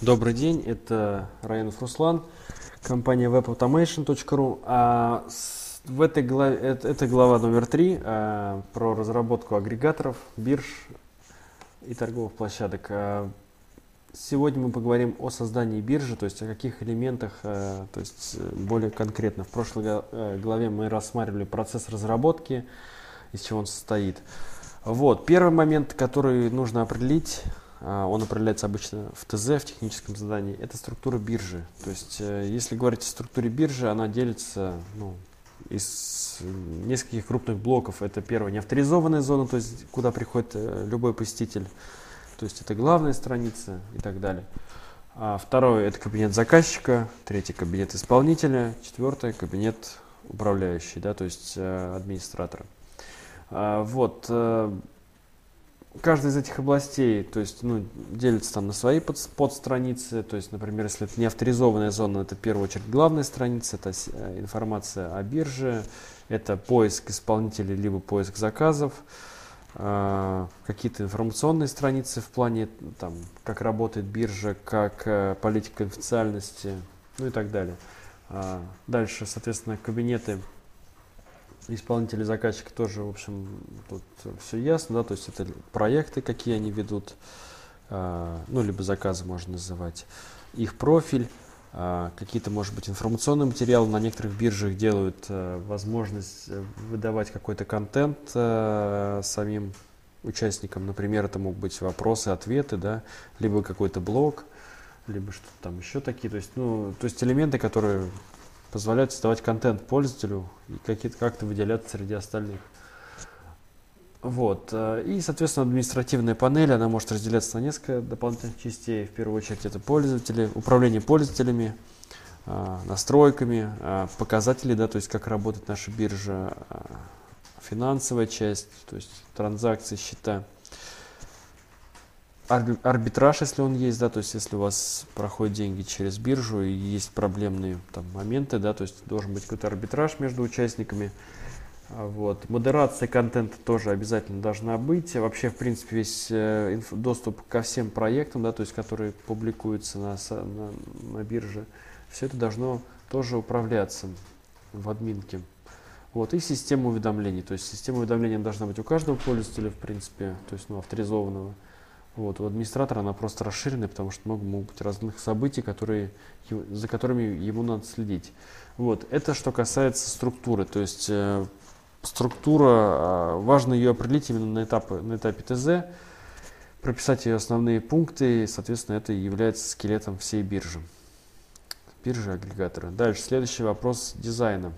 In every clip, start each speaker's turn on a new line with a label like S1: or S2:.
S1: Добрый день, это Райанов Руслан, компания webautomation.ru. А в этой главе, это, это глава номер три а, про разработку агрегаторов, бирж и торговых площадок. А, сегодня мы поговорим о создании биржи, то есть о каких элементах, а, то есть э, более конкретно. В прошлой э, главе мы рассматривали процесс разработки, из чего он состоит. Вот, первый момент, который нужно определить, он определяется обычно в ТЗ, в техническом задании, это структура биржи. То есть, э, если говорить о структуре биржи, она делится ну, из нескольких крупных блоков. Это первая неавторизованная зона, то есть куда приходит э, любой посетитель. То есть это главная страница и так далее. А второе это кабинет заказчика, третий кабинет исполнителя, четвертое кабинет управляющий, да, то есть э, администратора. А, вот каждая из этих областей, то есть, ну, делится там на свои под, подстраницы, то есть, например, если это не авторизованная зона, это в первую очередь главная страница, это э, информация о бирже, это поиск исполнителей, либо поиск заказов, э, какие-то информационные страницы в плане, там, как работает биржа, как э, политика конфиденциальности, ну и так далее. Э, дальше, соответственно, кабинеты исполнители заказчика тоже, в общем, тут все ясно, да, то есть это проекты, какие они ведут, э, ну, либо заказы можно называть, их профиль, э, какие-то, может быть, информационные материалы на некоторых биржах делают э, возможность выдавать какой-то контент э, самим участникам, например, это могут быть вопросы, ответы, да, либо какой-то блог, либо что-то там еще такие, то есть, ну, то есть элементы, которые позволяют создавать контент пользователю и какие-то как-то выделяться среди остальных. Вот. Э, и, соответственно, административная панель, она может разделяться на несколько дополнительных частей. В первую очередь это пользователи, управление пользователями, э, настройками, э, показатели, да, то есть как работает наша биржа, финансовая часть, то есть транзакции, счета арбитраж, если он есть, да, то есть если у вас проходят деньги через биржу и есть проблемные там моменты, да, то есть должен быть какой-то арбитраж между участниками. А, вот. Модерация контента тоже обязательно должна быть. Вообще, в принципе, весь э, доступ ко всем проектам, да, то есть которые публикуются на, на, на бирже, все это должно тоже управляться в админке. Вот, и система уведомлений. То есть система уведомлений должна быть у каждого пользователя, в принципе, то есть ну, авторизованного. Вот, у администратора она просто расширенная, потому что много могут быть разных событий, которые, за которыми ему надо следить. Вот, это что касается структуры, то есть э, структура, э, важно ее определить именно на, этапе, на этапе ТЗ, прописать ее основные пункты, и, соответственно, это является скелетом всей биржи. Биржи агрегатора. Дальше, следующий вопрос дизайна.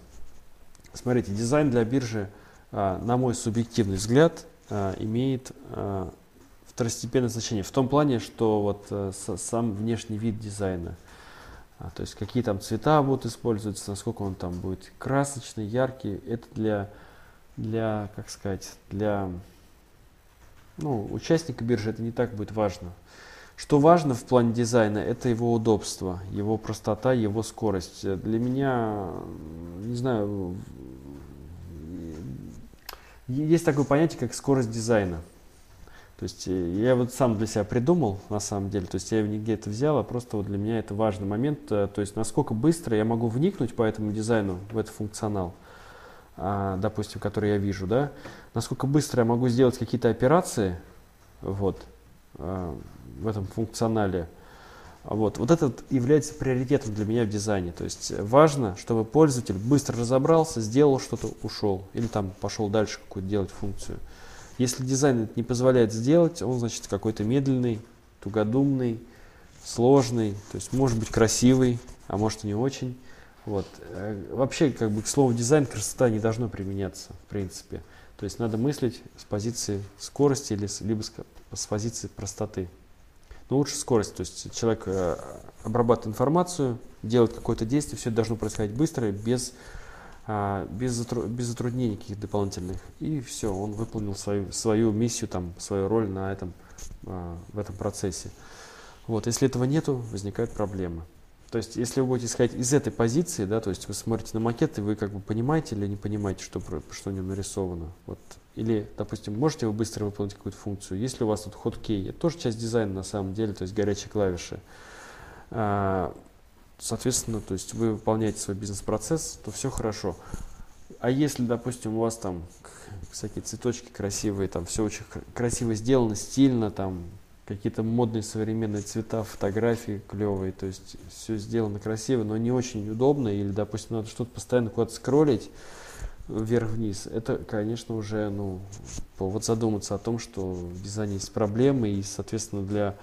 S1: Смотрите, дизайн для биржи, э, на мой субъективный взгляд, э, имеет второстепенное значение в том плане, что вот э, сам внешний вид дизайна, а, то есть какие там цвета будут использоваться, насколько он там будет красочный, яркий, это для, для как сказать, для ну, участника биржи это не так будет важно. Что важно в плане дизайна, это его удобство, его простота, его скорость. Для меня, не знаю, есть такое понятие, как скорость дизайна. То есть э, я вот сам для себя придумал, на самом деле, то есть я нигде это взял, а просто вот для меня это важный момент, э, то есть насколько быстро я могу вникнуть по этому дизайну, в этот функционал, а, допустим, который я вижу, да, насколько быстро я могу сделать какие-то операции, вот, а, в этом функционале, вот, вот это является приоритетом для меня в дизайне. То есть важно, чтобы пользователь быстро разобрался, сделал что-то, ушел. Или там пошел дальше какую-то делать функцию. Если дизайн это не позволяет сделать, он, значит, какой-то медленный, тугодумный, сложный, то есть может быть красивый, а может и не очень. Вот. Э, вообще, как бы к слову дизайн, красота не должно применяться, в принципе. То есть надо мыслить с позиции скорости или с, либо с, с позиции простоты. Но лучше скорость, то есть человек э, обрабатывает информацию, делает какое-то действие, все должно происходить быстро, без без, затру, без затруднений каких дополнительных. И все, он выполнил свою, свою миссию, там, свою роль на этом, а, в этом процессе. Вот, если этого нету, возникают проблемы. То есть, если вы будете исходить из этой позиции, да, то есть вы смотрите на макет, и вы как бы понимаете или не понимаете, что, что в нем нарисовано. Вот. Или, допустим, можете вы быстро выполнить какую-то функцию. Если у вас тут ход-кей, это тоже часть дизайна на самом деле, то есть горячие клавиши. а, соответственно, то есть вы выполняете свой бизнес-процесс, то все хорошо. А если, допустим, у вас там всякие цветочки красивые, там все очень красиво сделано, стильно, там какие-то модные современные цвета, фотографии клевые, то есть все сделано красиво, но не очень удобно, или, допустим, надо что-то постоянно куда-то скроллить вверх-вниз, это, конечно, уже ну, повод задуматься о том, что в дизайне есть проблемы, и, соответственно, для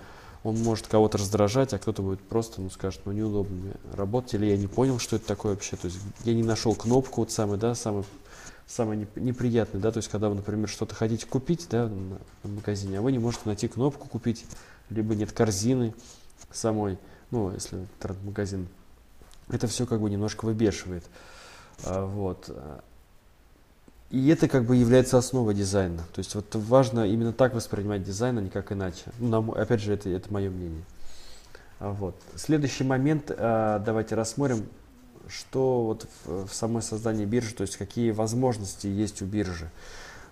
S1: он может кого-то раздражать, а кто-то будет просто, ну, скажет, ну, неудобно мне работать, или я не понял, что это такое вообще, то есть я не нашел кнопку, вот самый, да, самый самое неприятное, да, то есть когда вы, например, что-то хотите купить, да, на магазине, а вы не можете найти кнопку купить, либо нет корзины самой, ну, если интернет-магазин, это все как бы немножко выбешивает, а, вот. И это как бы является основой дизайна. То есть вот важно именно так воспринимать дизайн, а не как иначе. Ну, опять же, это, это мое мнение. А, вот. Следующий момент, а, давайте рассмотрим, что вот в, в самой создании биржи, то есть какие возможности есть у биржи.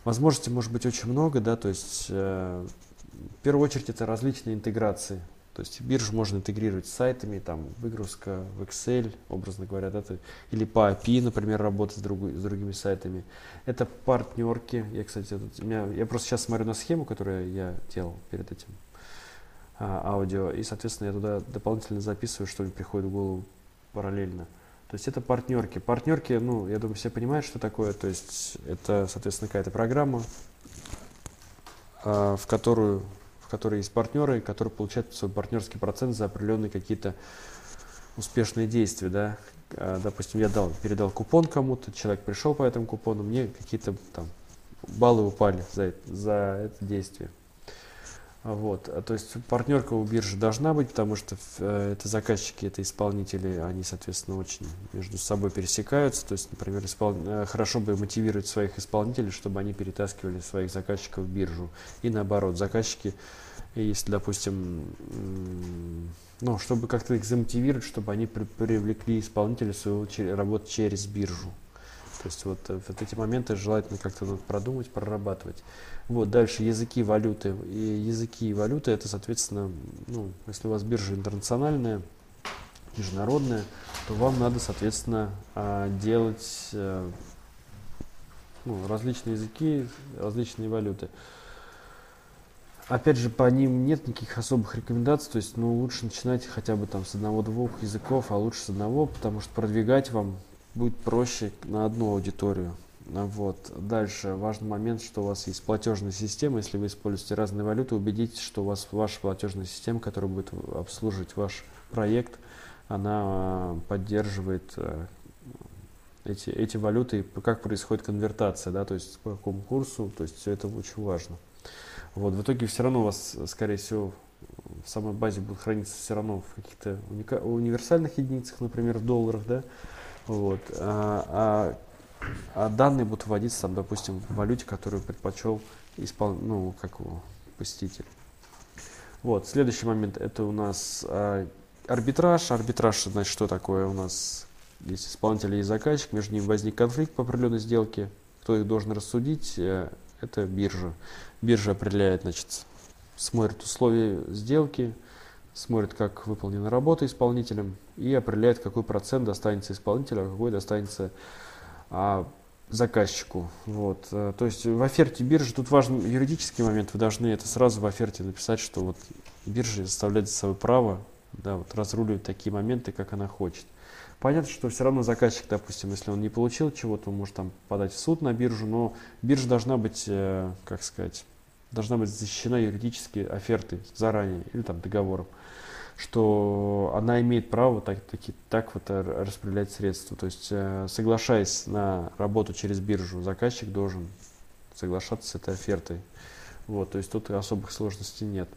S1: Возможностей может быть очень много, да, то есть э, в первую очередь это различные интеграции. То есть биржу можно интегрировать с сайтами, там выгрузка в Excel, образно говоря, да, или по API, например, работать с, друг, с другими сайтами. Это партнерки. Я, кстати, тут, у меня, я просто сейчас смотрю на схему, которую я делал перед этим а, аудио, и, соответственно, я туда дополнительно записываю, что мне приходит в голову параллельно. То есть это партнерки. Партнерки, ну, я думаю, все понимают, что такое. То есть это, соответственно, какая-то программа, а, в которую в которой есть партнеры, которые получают свой партнерский процент за определенные какие-то успешные действия, да. А, допустим, я дал, передал купон кому-то, человек пришел по этому купону, мне какие-то там баллы упали за, за это действие. Вот. А, то есть партнерка у биржи должна быть, потому что э, это заказчики, это исполнители, они, соответственно, очень между собой пересекаются. То есть, например, испол... Э, хорошо бы мотивировать своих исполнителей, чтобы они перетаскивали своих заказчиков в биржу. И наоборот, заказчики, если, допустим, ну, чтобы как-то их замотивировать, чтобы они при привлекли исполнителей своего работы через биржу. То есть вот, э, вот эти моменты желательно как-то надо продумать, прорабатывать. Вот, дальше языки, валюты. И языки и валюты это, соответственно, ну, если у вас биржа интернациональная, международная, то вам надо, соответственно, а, делать э, ну, различные языки, различные валюты. Опять же, по ним нет никаких особых рекомендаций, то есть, ну, лучше начинать хотя бы там с одного-двух языков, а лучше с одного, потому что продвигать вам будет проще на одну аудиторию. Вот. Дальше важный момент, что у вас есть платежная система. Если вы используете разные валюты, убедитесь, что у вас ваша платежная система, которая будет обслуживать ваш проект, она а, поддерживает э, эти, эти валюты, как происходит конвертация, да, то есть по какому курсу, то есть все это очень важно. Вот, в итоге все равно у вас, скорее всего, в самой базе будет храниться все равно в каких-то универсальных единицах, например, в долларах, да, вот, а, а а данные будут вводиться, там, допустим, в валюте, которую предпочел испол... ну, как его, посетитель. Вот, следующий момент, это у нас а, арбитраж. Арбитраж, значит, что такое у нас? Есть исполнитель и заказчик, между ними возник конфликт по определенной сделке. Кто их должен рассудить? Э, это биржа. Биржа определяет, значит, смотрит условия сделки, смотрит, как выполнена работа исполнителем и определяет, какой процент достанется исполнителю, а какой достанется заказчику. Вот. Э, то есть в оферте биржи, тут важен юридический момент, вы должны это сразу в оферте написать, что вот биржа заставляет за собой право да, вот, разруливать такие моменты, как она хочет. Понятно, что все равно заказчик, допустим, если он не получил чего-то, он может там подать в суд на биржу, но биржа должна быть, э, как сказать, должна быть защищена юридически офертой заранее или там договором что она имеет право так, таки, так вот распределять средства. То есть, э, соглашаясь на работу через биржу, заказчик должен соглашаться с этой офертой. Вот, то есть тут особых сложностей нет.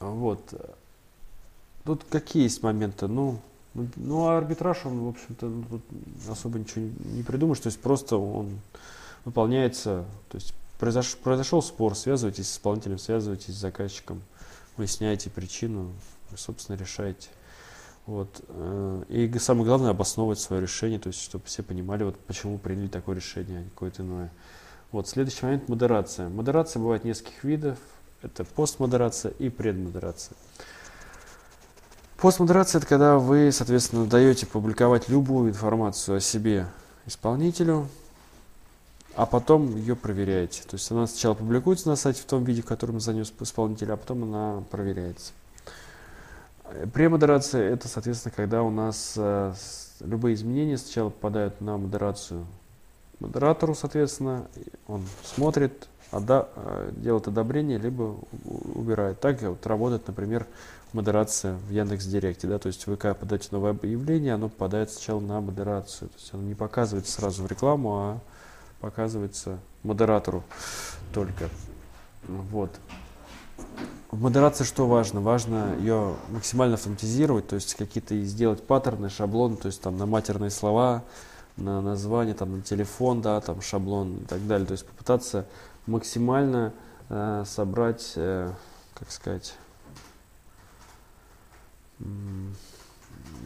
S1: Вот. Тут какие есть моменты? Ну, ну, ну арбитраж, он, в общем-то, ну, тут особо ничего не придумаешь. То есть просто он выполняется. То есть произош, произошел спор, связывайтесь с исполнителем, связывайтесь с заказчиком выясняете причину, собственно, решаете. Вот. Э, и самое главное, обосновывать свое решение, то есть, чтобы все понимали, вот, почему приняли такое решение, а не какое-то иное. Вот. Следующий момент – модерация. Модерация бывает нескольких видов. Это постмодерация и предмодерация. Постмодерация – это когда вы, соответственно, даете публиковать любую информацию о себе исполнителю, а потом ее проверяете. То есть она сначала публикуется на сайте в том виде, в котором занес исполнитель, а потом она проверяется. Премодерация – это, соответственно, когда у нас э, любые изменения сначала попадают на модерацию модератору, соответственно, он смотрит, отда э, делает одобрение, либо убирает. Так вот работает, например, модерация в Яндекс Директе, да, то есть вы когда подаете новое объявление, оно попадает сначала на модерацию, то есть оно не показывается сразу в рекламу, а показывается модератору только. Вот. В модерации что важно? Важно ее максимально автоматизировать, то есть какие-то сделать паттерны, шаблоны, то есть там на матерные слова, на название, там на телефон, да, там шаблон и так далее. То есть попытаться максимально э, собрать, э, как сказать,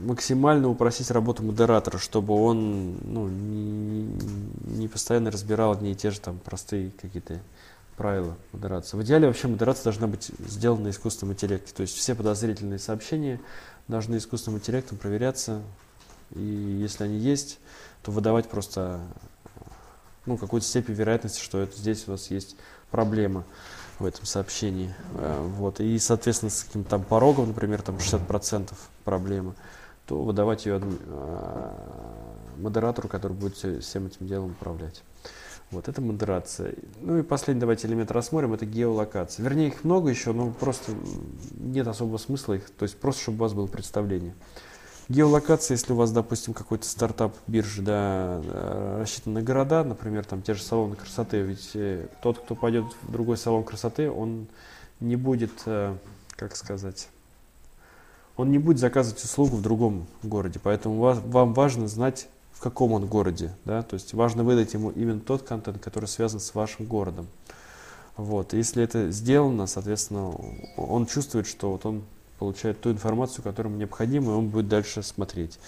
S1: максимально упростить работу модератора, чтобы он ну, не, не постоянно разбирал одни и те же там простые какие-то правила модерации. В идеале вообще модерация должна быть сделана на искусственном интеллекте. То есть все подозрительные сообщения должны искусственным интеллектом проверяться. И если они есть, то выдавать просто ну, какую-то степень вероятности, что это здесь у вас есть проблема в этом сообщении. Э, вот. И, соответственно, с каким-то там порогом, например, там 60% проблемы, то выдавать ее модератору, который будет всем этим делом управлять. Вот, это модерация. Ну и последний давайте элемент рассмотрим, это геолокация. Вернее, их много еще, но просто нет особого смысла их, то есть просто, чтобы у вас было представление. Геолокация, если у вас, допустим, какой-то стартап биржи, да, э, рассчитан на города, например, там те же салоны красоты, ведь э, тот, кто пойдет в другой салон красоты, он не будет, э, как сказать, он не будет заказывать услугу в другом городе, поэтому вам важно знать в каком он городе, да, то есть важно выдать ему именно тот контент, который связан с вашим городом. Вот, если это сделано, соответственно, он чувствует, что вот он получает ту информацию, которая ему необходима, и он будет дальше смотреть.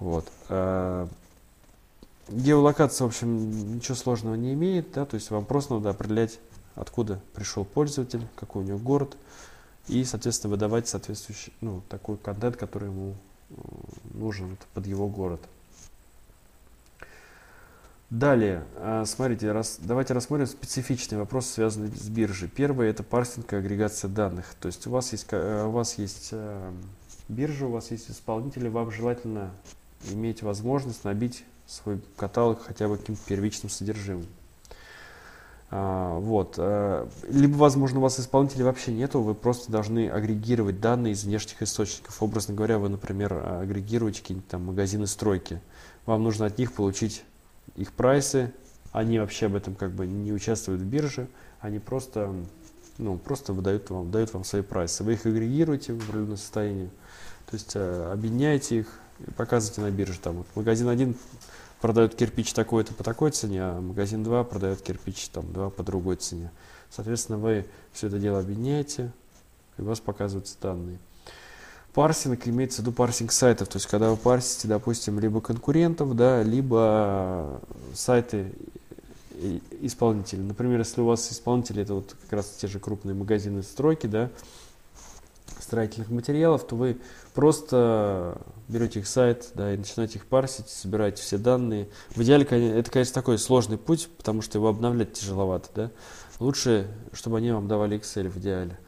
S1: Вот. А, геолокация, в общем, ничего сложного не имеет, да, то есть вам просто надо определять, откуда пришел пользователь, какой у него город, и, соответственно, выдавать соответствующий, ну, такой контент, который ему нужен под его город. Далее, а, смотрите, раз, давайте рассмотрим специфичный вопрос, связанный с биржей. Первый – это парсинг и агрегация данных. То есть у вас есть, у вас есть э, биржа, у вас есть исполнители, вам желательно иметь возможность набить свой каталог хотя бы каким-то первичным содержимым. А, вот. Э, либо, возможно, у вас исполнителей вообще нету, вы просто должны агрегировать данные из внешних источников. Образно говоря, вы, например, агрегируете какие-нибудь там магазины стройки. Вам нужно от них получить их прайсы, они вообще об этом как бы не участвуют в бирже, они просто, ну, просто выдают вам, дают вам свои прайсы. Вы их агрегируете в определенном состоянии, то есть э, объединяете их показываете на бирже. Там, вот, магазин 1 продает кирпич такой-то по такой цене, а магазин 2 продает кирпич там, 2 по другой цене. Соответственно, вы все это дело объединяете, и у вас показываются данные. Парсинг имеется в виду парсинг сайтов, то есть когда вы парсите, допустим, либо конкурентов, да, либо сайты исполнителей. Например, если у вас исполнители это вот как раз те же крупные магазины стройки, да, строительных материалов, то вы просто берете их сайт, да, и начинаете их парсить, собираете все данные. В идеале, это, конечно, такой сложный путь, потому что его обновлять тяжеловато, да. Лучше, чтобы они вам давали Excel в идеале.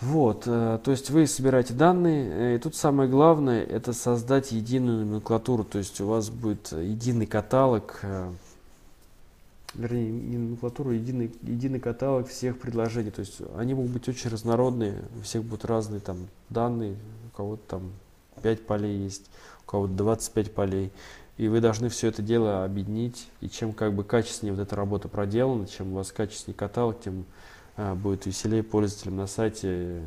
S1: Вот, э, то есть вы собираете данные, э, и тут самое главное это создать единую номенклатуру, то есть у вас будет единый каталог, э, вернее, не номенклатуру, единый, единый каталог всех предложений, то есть они могут быть очень разнородные, у всех будут разные там данные, у кого-то там 5 полей есть, у кого-то 25 полей, и вы должны все это дело объединить, и чем как бы качественнее вот эта работа проделана, чем у вас качественнее каталог, тем а, будет веселее пользователям на сайте э,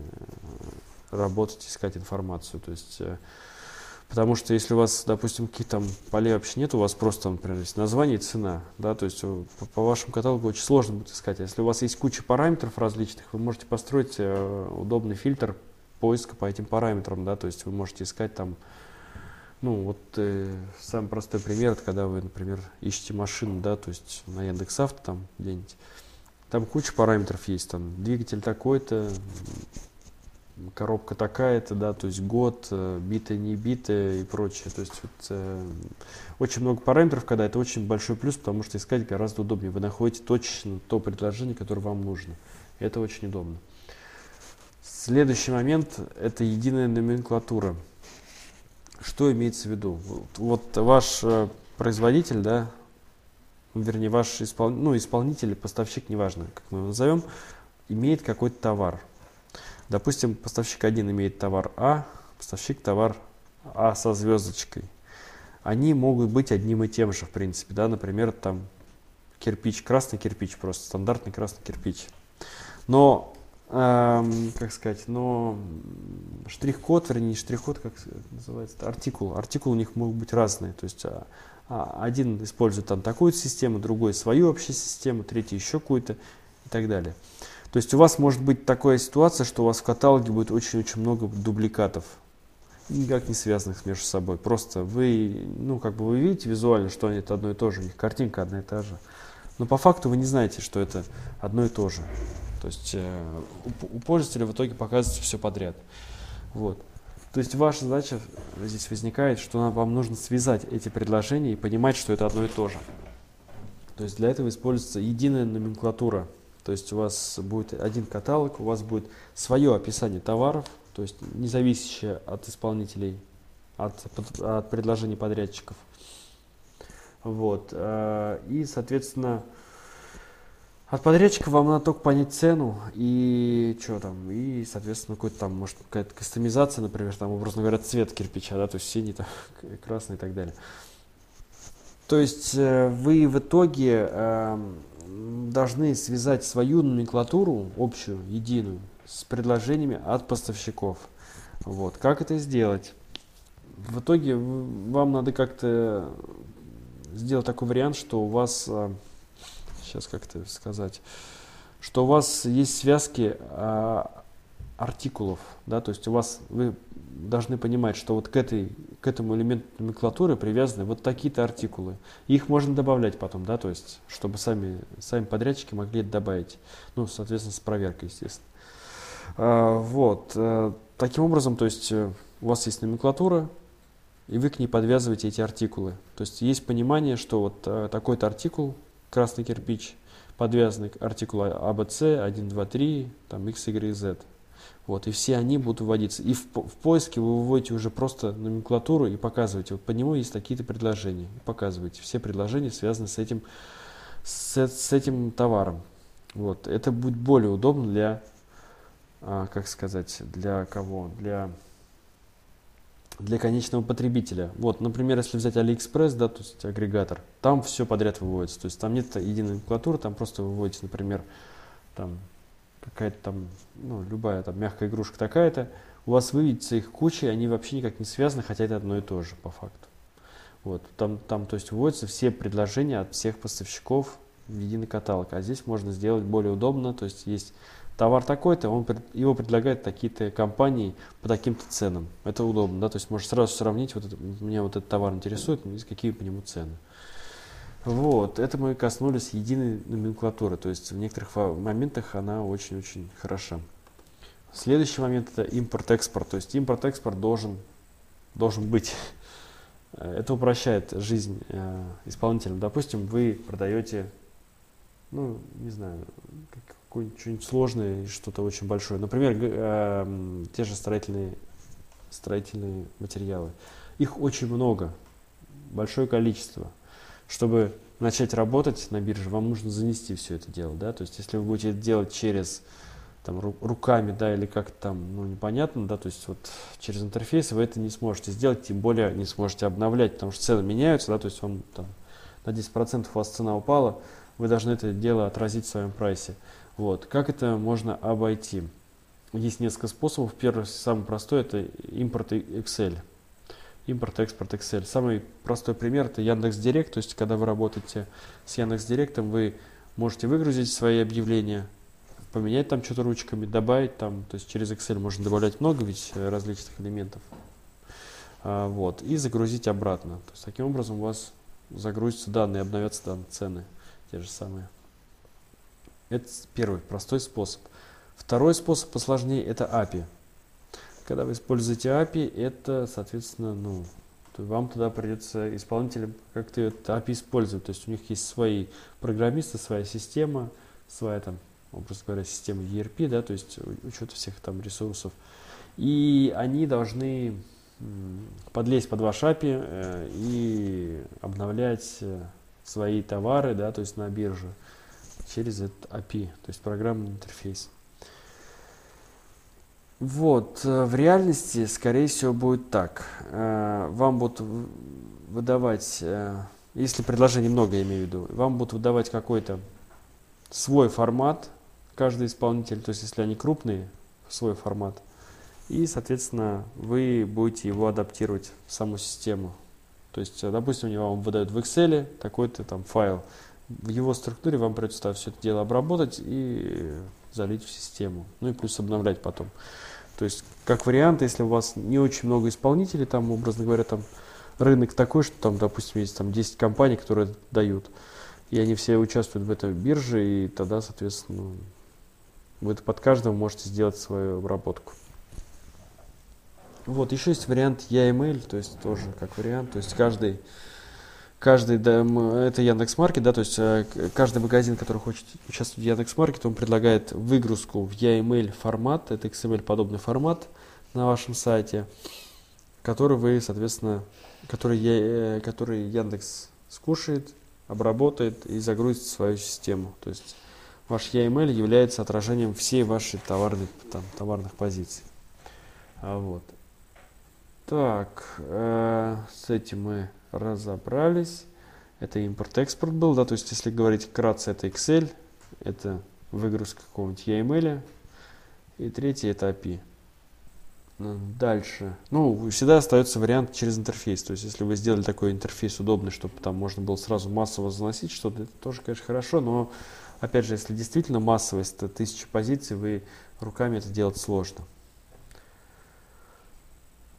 S1: работать, искать информацию. То есть, э, потому что если у вас, допустим, каких-то там полей вообще нет, у вас просто, например, есть название и цена, да, то есть э, по, по вашему каталогу очень сложно будет искать. А если у вас есть куча параметров различных, вы можете построить удобный фильтр поиска по этим параметрам, да, то есть вы можете искать там ну, вот э, самый простой пример, это когда вы, например, ищете машину, да, то есть на Яндекс.Авто там где-нибудь, там куча параметров есть, там двигатель такой-то, коробка такая-то, да, то есть год, э, битая, не битая и прочее. То есть вот, э, очень много параметров, когда это очень большой плюс, потому что искать гораздо удобнее. Вы находите точно то предложение, которое вам нужно. Это очень удобно. Следующий момент – это единая номенклатура. Что имеется в виду? Вот ваш э, производитель, да, вернее, ваш испол... ну, исполнитель, поставщик, неважно, как мы его назовем, имеет какой-то товар. Допустим, поставщик один имеет товар А, поставщик товар А со звездочкой. Они могут быть одним и тем же, в принципе, да, например, там кирпич, красный кирпич, просто стандартный красный кирпич. Но, эм, как сказать, но штрих-код, вернее, штрих-код, как называется, артикул, артикул у них могут быть разные, то есть а, один использует там такую систему, другой свою вообще систему, третий еще какую-то и так далее. То есть у вас может быть такая ситуация, что у вас в каталоге будет очень-очень много дубликатов, никак не связанных между собой. Просто вы, ну, как бы вы видите визуально, что они это одно и то же, у них картинка одна и та же. Но по факту вы не знаете, что это одно и то же. То есть э, у, у пользователя в итоге показывается все подряд. Вот. То есть ваша задача здесь возникает, что вам нужно связать эти предложения и понимать, что это одно и то же. То есть для этого используется единая номенклатура. То есть у вас будет один каталог, у вас будет свое описание товаров, то есть не зависящее от исполнителей, от, от предложений подрядчиков. Вот. Э, и, соответственно, от подрядчика вам надо только понять цену и что там, и, соответственно, какой-то там, может, какая-то кастомизация, например, там, образно говоря, цвет кирпича, да, то есть синий, там, красный и так далее. То есть э, вы в итоге э, должны связать свою номенклатуру, общую, единую, с предложениями от поставщиков. Вот. Как это сделать? В итоге вам надо как-то сделать такой вариант, что у вас э, сейчас как-то сказать, что у вас есть связки а, артикулов, да, то есть у вас вы должны понимать, что вот к, этой, к этому элементу номенклатуры привязаны вот такие-то артикулы. Их можно добавлять потом, да, то есть, чтобы сами, сами подрядчики могли это добавить. Ну, соответственно, с проверкой, естественно. А, вот. А, таким образом, то есть, э, у вас есть номенклатура, и вы к ней подвязываете эти артикулы. То есть, есть понимание, что вот а, такой-то артикул красный кирпич, подвязанный к артикулу ABC, 1, 2, 3, там X, Y, Z. Вот, и все они будут выводиться. И в, в поиске вы выводите уже просто номенклатуру и показываете. Вот по нему есть такие-то предложения. И показываете. Все предложения связаны с этим, с, с этим товаром. Вот. Это будет более удобно для, а, как сказать, для кого? Для для конечного потребителя. Вот, например, если взять AliExpress, да, то есть агрегатор, там все подряд выводится. То есть там нет единой номенклатуры, там просто выводится, например, там какая-то там, ну, любая там мягкая игрушка такая-то, у вас выведется их куча, и они вообще никак не связаны, хотя это одно и то же по факту. Вот, там, там, то есть выводятся все предложения от всех поставщиков в единый каталог, а здесь можно сделать более удобно, то есть есть товар такой-то, он, его предлагают такие-то компании по таким-то ценам. Это удобно, да, то есть можно сразу сравнить, вот это, меня вот этот товар интересует, какие по нему цены. Вот, это мы коснулись единой номенклатуры, то есть в некоторых моментах она очень-очень хороша. Следующий момент это импорт-экспорт, то есть импорт-экспорт должен, должен быть. Это упрощает жизнь э, исполнителям. Допустим, вы продаете, ну, не знаю, что-нибудь сложное, что-то очень большое. Например, э, те же строительные, строительные материалы. Их очень много, большое количество. Чтобы начать работать на бирже, вам нужно занести все это дело. Да? То есть, если вы будете это делать через там, руками, да, или как-то там, ну, непонятно, да, то есть вот через интерфейс вы это не сможете сделать, тем более не сможете обновлять, потому что цены меняются, да, то есть вам там на 10% у вас цена упала, вы должны это дело отразить в своем прайсе. Вот. Как это можно обойти? Есть несколько способов. Первый, самый простой, это импорт Excel. Импорт-экспорт Excel. Самый простой пример это Яндекс Директ. То есть, когда вы работаете с Яндекс Директом, вы можете выгрузить свои объявления, поменять там что-то ручками, добавить там. То есть, через Excel можно добавлять много ведь э, различных элементов. А, вот. И загрузить обратно. То есть, таким образом у вас загрузятся данные, обновятся данные, цены те же самые. Это первый простой способ. Второй способ посложнее – это API. когда вы используете API, это, соответственно, ну, то вам туда придется исполнителям как-то API использовать. То есть у них есть свои программисты, своя система, своя там, образно говоря, система ERP, да, то есть учет всех там ресурсов. И они должны подлезть под ваш API э, и обновлять э, свои товары, да, то есть на бирже через этот API, то есть программный интерфейс. Вот, э, в реальности, скорее всего, будет так. Э, вам будут выдавать, э, если предложений много, я имею в виду, вам будут выдавать какой-то свой формат, каждый исполнитель, то есть если они крупные, свой формат. И, соответственно, вы будете его адаптировать в саму систему. То есть, допустим, они вам выдают в Excel такой-то там файл. В его структуре вам придется все это дело обработать и залить в систему. Ну и плюс обновлять потом. То есть, как вариант, если у вас не очень много исполнителей, там, образно говоря, там рынок такой, что там, допустим, есть там 10 компаний, которые дают, и они все участвуют в этой бирже, и тогда, соответственно, вы под каждым можете сделать свою обработку. Вот, еще есть вариант YAML, то есть тоже как вариант, то есть каждый каждый, да, это Яндекс.Маркет, да, то есть э, каждый магазин, который хочет участвовать в Яндекс.Маркет, он предлагает выгрузку в YAML формат, это XML подобный формат на вашем сайте, который вы, соответственно, который, я, который Яндекс скушает, обработает и загрузит в свою систему. То есть ваш YAML является отражением всей вашей товарной, там, товарных позиций. А вот. Так, э, с этим мы разобрались. Это импорт-экспорт был, да, то есть если говорить вкратце, это Excel, это выгрузка какого-нибудь EML, и третий это API. Ну, дальше. Ну, всегда остается вариант через интерфейс. То есть, если вы сделали такой интерфейс удобный, чтобы там можно было сразу массово заносить что-то, это тоже, конечно, хорошо, но, опять же, если действительно массовость, то тысячи позиций, вы руками это делать сложно.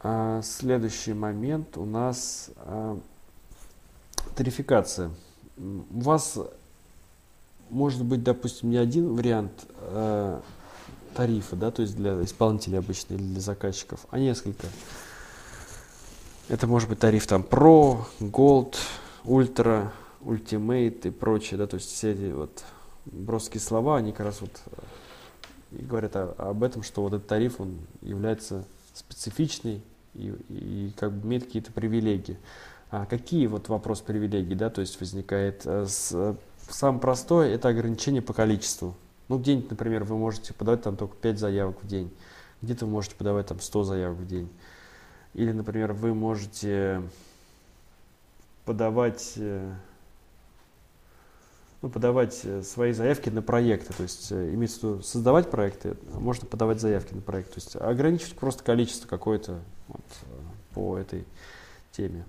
S1: А, следующий момент у нас а, тарификация. У вас может быть, допустим, не один вариант а, тарифа, да, то есть для исполнителей обычно или для заказчиков, а несколько. Это может быть тариф там Pro, Gold, Ultra, Ultimate и прочее, да, то есть все эти вот броские слова, они как раз вот и говорят о, об этом, что вот этот тариф, он является специфичный и, и как бы имеет какие-то привилегии. А какие вот вопрос привилегий, да, то есть возникает? Э, с, самое простое – это ограничение по количеству. Ну, где-нибудь, например, вы можете подавать там только 5 заявок в день, где-то вы можете подавать там 100 заявок в день. Или, например, вы можете подавать э, ну, подавать э, свои заявки на проекты, то есть э, имеется в виду создавать проекты, можно подавать заявки на проект, то есть ограничивать просто количество какое-то вот, э, по этой теме.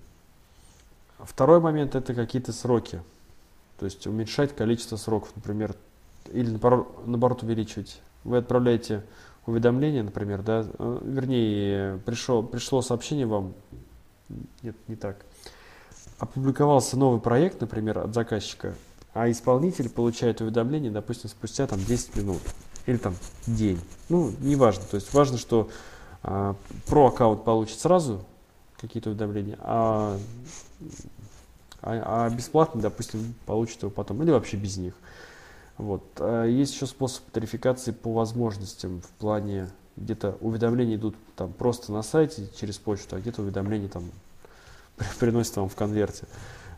S1: Второй момент это какие-то сроки, то есть уменьшать количество сроков, например, или наоборот увеличивать. Вы отправляете уведомление, например, да, вернее, пришло, пришло сообщение вам, нет, не так, опубликовался новый проект, например, от заказчика, а исполнитель получает уведомление, допустим, спустя там 10 минут или там день. Ну, неважно. То есть важно, что а, про аккаунт получит сразу какие-то уведомления, а, а, а бесплатно, допустим, получит его потом, или вообще без них. Вот. А есть еще способ тарификации по возможностям в плане где-то уведомления идут там просто на сайте через почту, а где-то уведомления там приносят вам в конверте.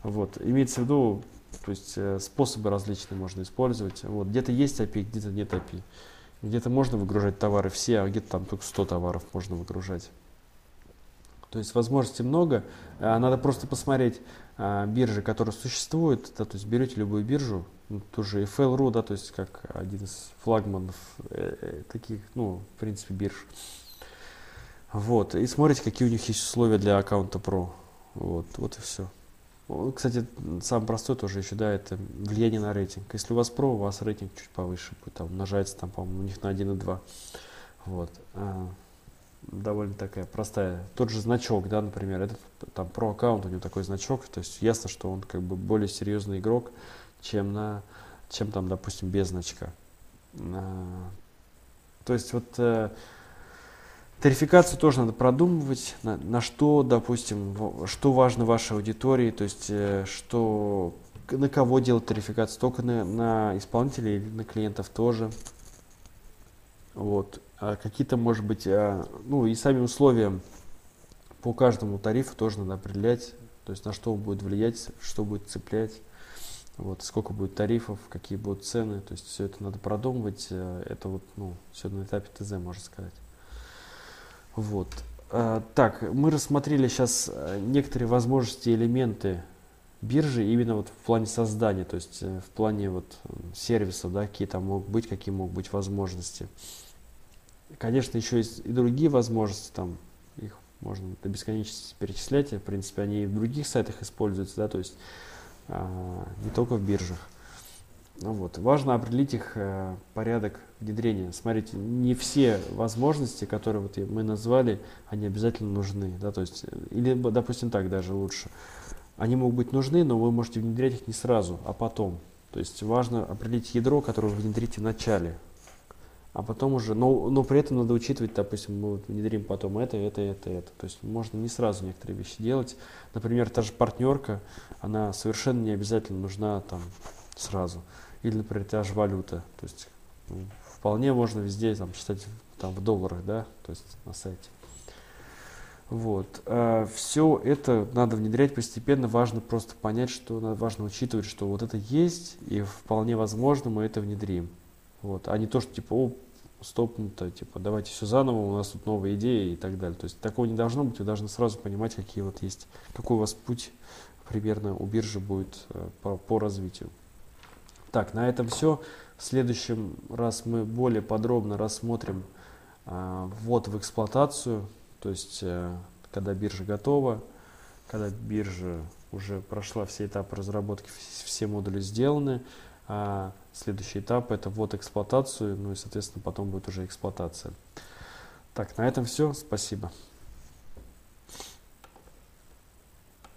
S1: Вот. Имеется в виду, то есть э, способы различные можно использовать. Вот. Где-то есть API, где-то нет API. Где-то можно выгружать товары все, а где-то там только 100 товаров можно выгружать. То есть возможностей много. А, надо просто посмотреть а, биржи, которые существуют. Да, то есть берете любую биржу, ну, тоже FL.ru, да, то есть как один из флагманов э, э, таких, ну, в принципе, бирж. Вот, и смотрите, какие у них есть условия для аккаунта Pro. Вот, вот и все. Кстати, самый простой тоже еще, да, это влияние на рейтинг. Если у вас про, у вас рейтинг чуть повыше будет, там умножается, там, по-моему, у них на 1,2. Вот. А, довольно такая простая. Тот же значок, да, например, этот там про аккаунт, у него такой значок, то есть ясно, что он как бы более серьезный игрок, чем на, чем там, допустим, без значка. А, то есть вот э, Тарификацию тоже надо продумывать, на, на что, допустим, что важно вашей аудитории, то есть э, что, на кого делать тарификацию, только на, на исполнителей или на клиентов тоже. Вот. А какие-то, может быть, а, ну и сами условия по каждому тарифу тоже надо определять, то есть на что будет влиять, что будет цеплять, вот, сколько будет тарифов, какие будут цены, то есть все это надо продумывать, э, это вот, ну, все на этапе ТЗ, можно сказать. Вот. А, так, мы рассмотрели сейчас э, некоторые возможности, элементы биржи именно вот в плане создания, то есть э, в плане вот сервиса, да, какие там могут быть, какие могут быть возможности. Конечно, еще есть и другие возможности, там их можно до бесконечности перечислять, в принципе, они и в других сайтах используются, да, то есть а, не только в биржах. Ну вот. Важно определить их э, порядок внедрения. Смотрите, не все возможности, которые вот мы назвали, они обязательно нужны. Да? То есть, или, допустим, так даже лучше. Они могут быть нужны, но вы можете внедрять их не сразу, а потом. То есть важно определить ядро, которое вы внедрите в начале. А потом уже, но, но при этом надо учитывать, допустим, мы внедрим потом это, это, это, это. То есть можно не сразу некоторые вещи делать. Например, та же партнерка, она совершенно не обязательно нужна там сразу или, например, та же валюта. То есть ну, вполне можно везде там, считать там, в долларах, да, то есть на сайте. Вот. А все это надо внедрять постепенно. Важно просто понять, что важно учитывать, что вот это есть, и вполне возможно мы это внедрим. Вот. А не то, что типа, о, стопнуто, типа, давайте все заново, у нас тут новые идеи и так далее. То есть такого не должно быть, вы должны сразу понимать, какие вот есть, какой у вас путь примерно у биржи будет э, по, по развитию. Так, на этом все. В следующем раз мы более подробно рассмотрим э, ввод в эксплуатацию, то есть э, когда биржа готова, когда биржа уже прошла все этапы разработки, все модули сделаны. А следующий этап это ввод в эксплуатацию, ну и соответственно потом будет уже эксплуатация. Так, на этом все. Спасибо.